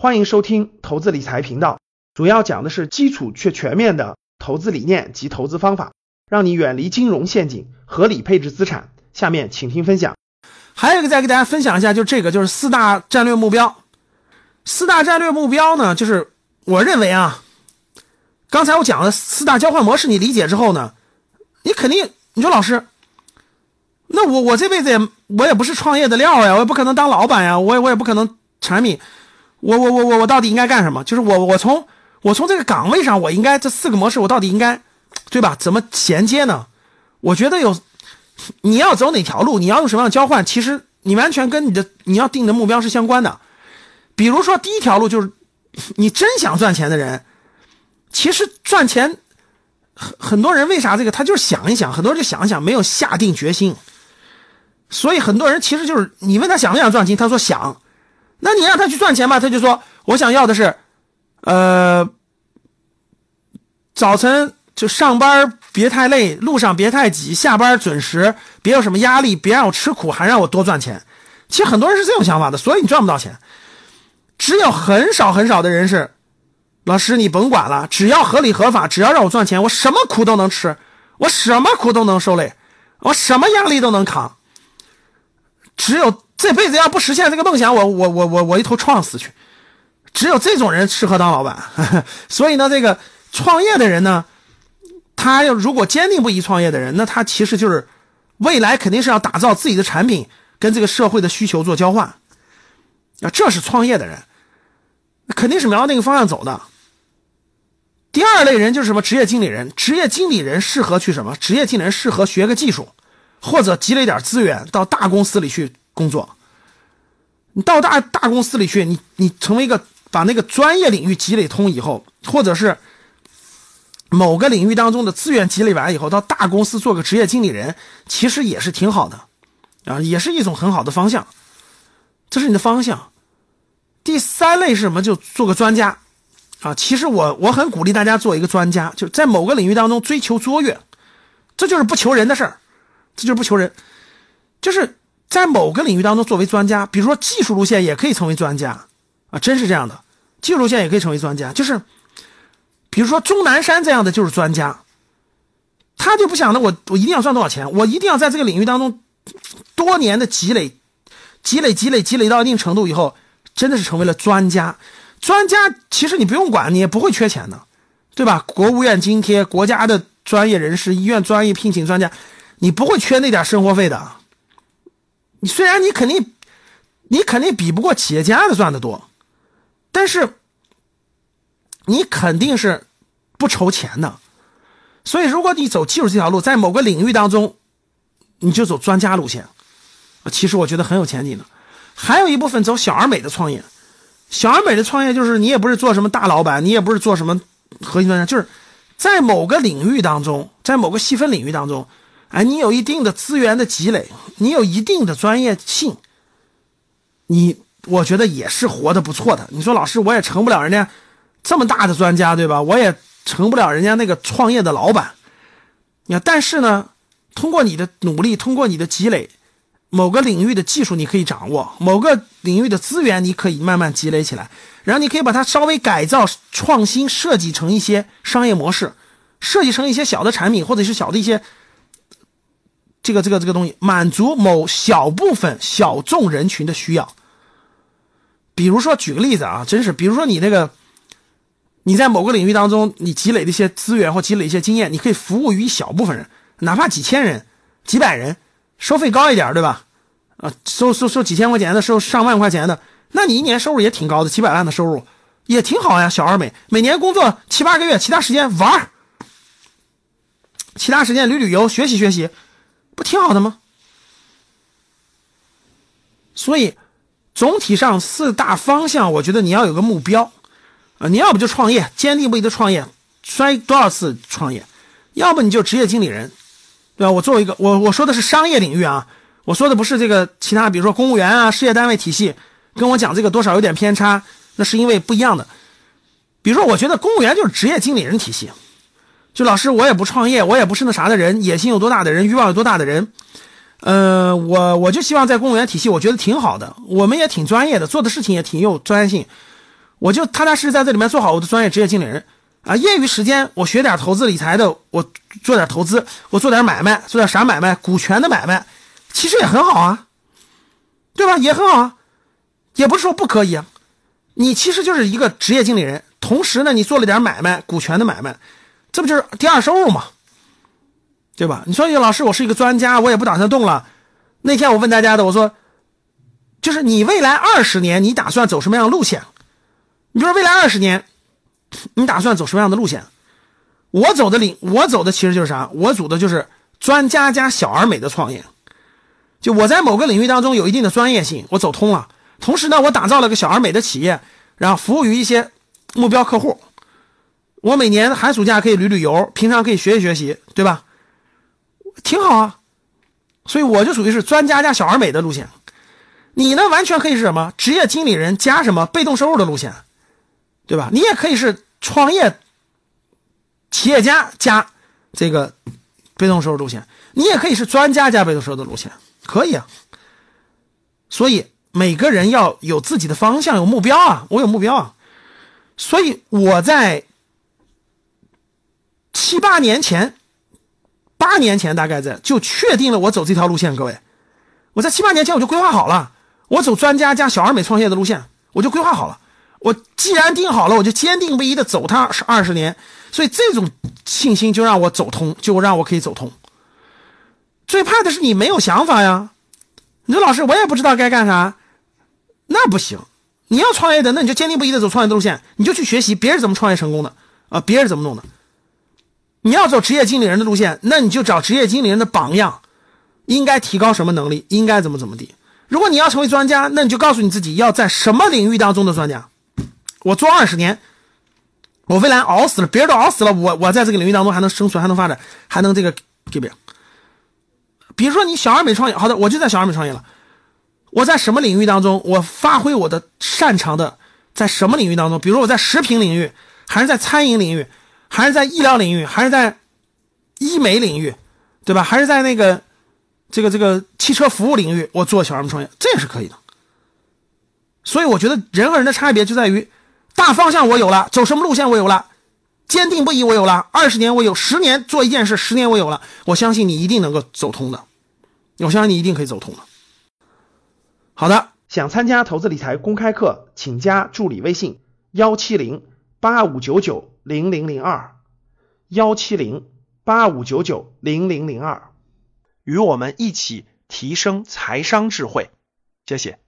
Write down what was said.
欢迎收听投资理财频道，主要讲的是基础却全面的投资理念及投资方法，让你远离金融陷阱，合理配置资产。下面请听分享。还有一个再给大家分享一下，就这个就是四大战略目标。四大战略目标呢，就是我认为啊，刚才我讲的四大交换模式，你理解之后呢，你肯定你说老师，那我我这辈子也我也不是创业的料呀，我也不可能当老板呀，我也我也不可能产品。我我我我我到底应该干什么？就是我我从我从这个岗位上，我应该这四个模式，我到底应该，对吧？怎么衔接呢？我觉得有，你要走哪条路，你要用什么样的交换，其实你完全跟你的你要定的目标是相关的。比如说第一条路就是，你真想赚钱的人，其实赚钱很很多人为啥这个他就是想一想，很多人就想一想，没有下定决心。所以很多人其实就是你问他想不想赚钱，他说想。那你让他去赚钱吧，他就说我想要的是，呃，早晨就上班别太累，路上别太挤，下班准时，别有什么压力，别让我吃苦，还让我多赚钱。其实很多人是这种想法的，所以你赚不到钱。只有很少很少的人是，老师你甭管了，只要合理合法，只要让我赚钱，我什么苦都能吃，我什么苦都能受累，我什么压力都能扛。只有。这辈子要不实现这个梦想，我我我我我一头撞死去。只有这种人适合当老板。所以呢，这个创业的人呢，他要如果坚定不移创业的人，那他其实就是未来肯定是要打造自己的产品，跟这个社会的需求做交换。啊，这是创业的人，肯定是瞄那个方向走的。第二类人就是什么职业经理人，职业经理人适合去什么？职业经理人适合学个技术，或者积累点资源到大公司里去。工作，你到大大公司里去，你你成为一个把那个专业领域积累通以后，或者是某个领域当中的资源积累完以后，到大公司做个职业经理人，其实也是挺好的，啊，也是一种很好的方向。这是你的方向。第三类是什么？就做个专家，啊，其实我我很鼓励大家做一个专家，就在某个领域当中追求卓越，这就是不求人的事儿，这就是不求人，就是。在某个领域当中作为专家，比如说技术路线也可以成为专家，啊，真是这样的，技术路线也可以成为专家。就是，比如说钟南山这样的就是专家，他就不想着我我一定要赚多少钱，我一定要在这个领域当中多年的积累，积累积累积累到一定程度以后，真的是成为了专家。专家其实你不用管，你也不会缺钱的，对吧？国务院津贴，国家的专业人士，医院专业聘请专家，你不会缺那点生活费的。你虽然你肯定，你肯定比不过企业家的赚的多，但是你肯定是不愁钱的。所以，如果你走技术这条路，在某个领域当中，你就走专家路线，其实我觉得很有前景的。还有一部分走小而美的创业，小而美的创业就是你也不是做什么大老板，你也不是做什么核心专家，就是在某个领域当中，在某个细分领域当中。哎，你有一定的资源的积累，你有一定的专业性，你我觉得也是活得不错的。你说老师，我也成不了人家这么大的专家，对吧？我也成不了人家那个创业的老板。你看，但是呢，通过你的努力，通过你的积累，某个领域的技术你可以掌握，某个领域的资源你可以慢慢积累起来，然后你可以把它稍微改造、创新、设计成一些商业模式，设计成一些小的产品，或者是小的一些。这个这个这个东西满足某小部分小众人群的需要，比如说举个例子啊，真是，比如说你那个，你在某个领域当中，你积累的一些资源或积累一些经验，你可以服务于一小部分人，哪怕几千人、几百人，收费高一点，对吧？啊，收收收几千块钱的，收上万块钱的，那你一年收入也挺高的，几百万的收入也挺好呀。小而美，每年工作七八个月，其他时间玩其他时间旅旅游、学习学习。不挺好的吗？所以，总体上四大方向，我觉得你要有个目标啊！你要不就创业，坚定不移的创业，摔多少次创业；要不你就职业经理人，对吧？我作为一个，我我说的是商业领域啊，我说的不是这个其他，比如说公务员啊、事业单位体系，跟我讲这个多少有点偏差，那是因为不一样的。比如说，我觉得公务员就是职业经理人体系。就老师，我也不创业，我也不是那啥的人，野心有多大的人，欲望有多大的人，呃，我我就希望在公务员体系，我觉得挺好的，我们也挺专业的，做的事情也挺有专业性。我就踏踏实实在这里面做好我的专业职业经理人啊。业余时间我学点投资理财的，我做点投资，我做点买卖，做点啥买卖？股权的买卖，其实也很好啊，对吧？也很好啊，也不是说不可以啊。你其实就是一个职业经理人，同时呢，你做了点买卖，股权的买卖，这不就是第二收入吗？对吧？你说老师，我是一个专家，我也不打算动了。那天我问大家的，我说，就是你未来二十年，你打算走什么样的路线？你比如说未来二十年，你打算走什么样的路线？我走的领，我走的其实就是啥？我走的就是专家加小而美的创业。就我在某个领域当中有一定的专业性，我走通了。同时呢，我打造了个小而美的企业，然后服务于一些目标客户。我每年寒暑假可以旅旅游，平常可以学习学习，对吧？挺好啊。所以我就属于是专家加小而美的路线。你呢，完全可以是什么职业经理人加什么被动收入的路线，对吧？你也可以是创业企业家加这个被动收入路线，你也可以是专家加被动收入的路线，可以啊。所以。每个人要有自己的方向，有目标啊！我有目标啊，所以我在七八年前，八年前大概在就确定了我走这条路线。各位，我在七八年前我就规划好了，我走专家加小而美创业的路线，我就规划好了。我既然定好了，我就坚定不移的走它二十年。所以这种信心就让我走通，就让我可以走通。最怕的是你没有想法呀！你说老师，我也不知道该干啥。那不行，你要创业的，那你就坚定不移的走创业的路线，你就去学习别人怎么创业成功的啊，别人怎么弄的。你要走职业经理人的路线，那你就找职业经理人的榜样，应该提高什么能力，应该怎么怎么地。如果你要成为专家，那你就告诉你自己要在什么领域当中的专家。我做二十年，我未来熬死了，别人都熬死了，我我在这个领域当中还能生存，还能发展，还能这个给别人。比如说你小而美创业，好的，我就在小而美创业了。我在什么领域当中，我发挥我的擅长的，在什么领域当中？比如我在食品领域，还是在餐饮领域，还是在医疗领域，还是在医美领域，对吧？还是在那个这个这个汽车服务领域，我做小而美创业，这也是可以的。所以我觉得人和人的差别就在于大方向我有了，走什么路线我有了，坚定不移我有了，二十年我有，十年做一件事，十年我有了，我相信你一定能够走通的，我相信你一定可以走通的。好的，想参加投资理财公开课，请加助理微信幺七零八五九九零零零二幺七零八五九九零零零二，与我们一起提升财商智慧。谢谢。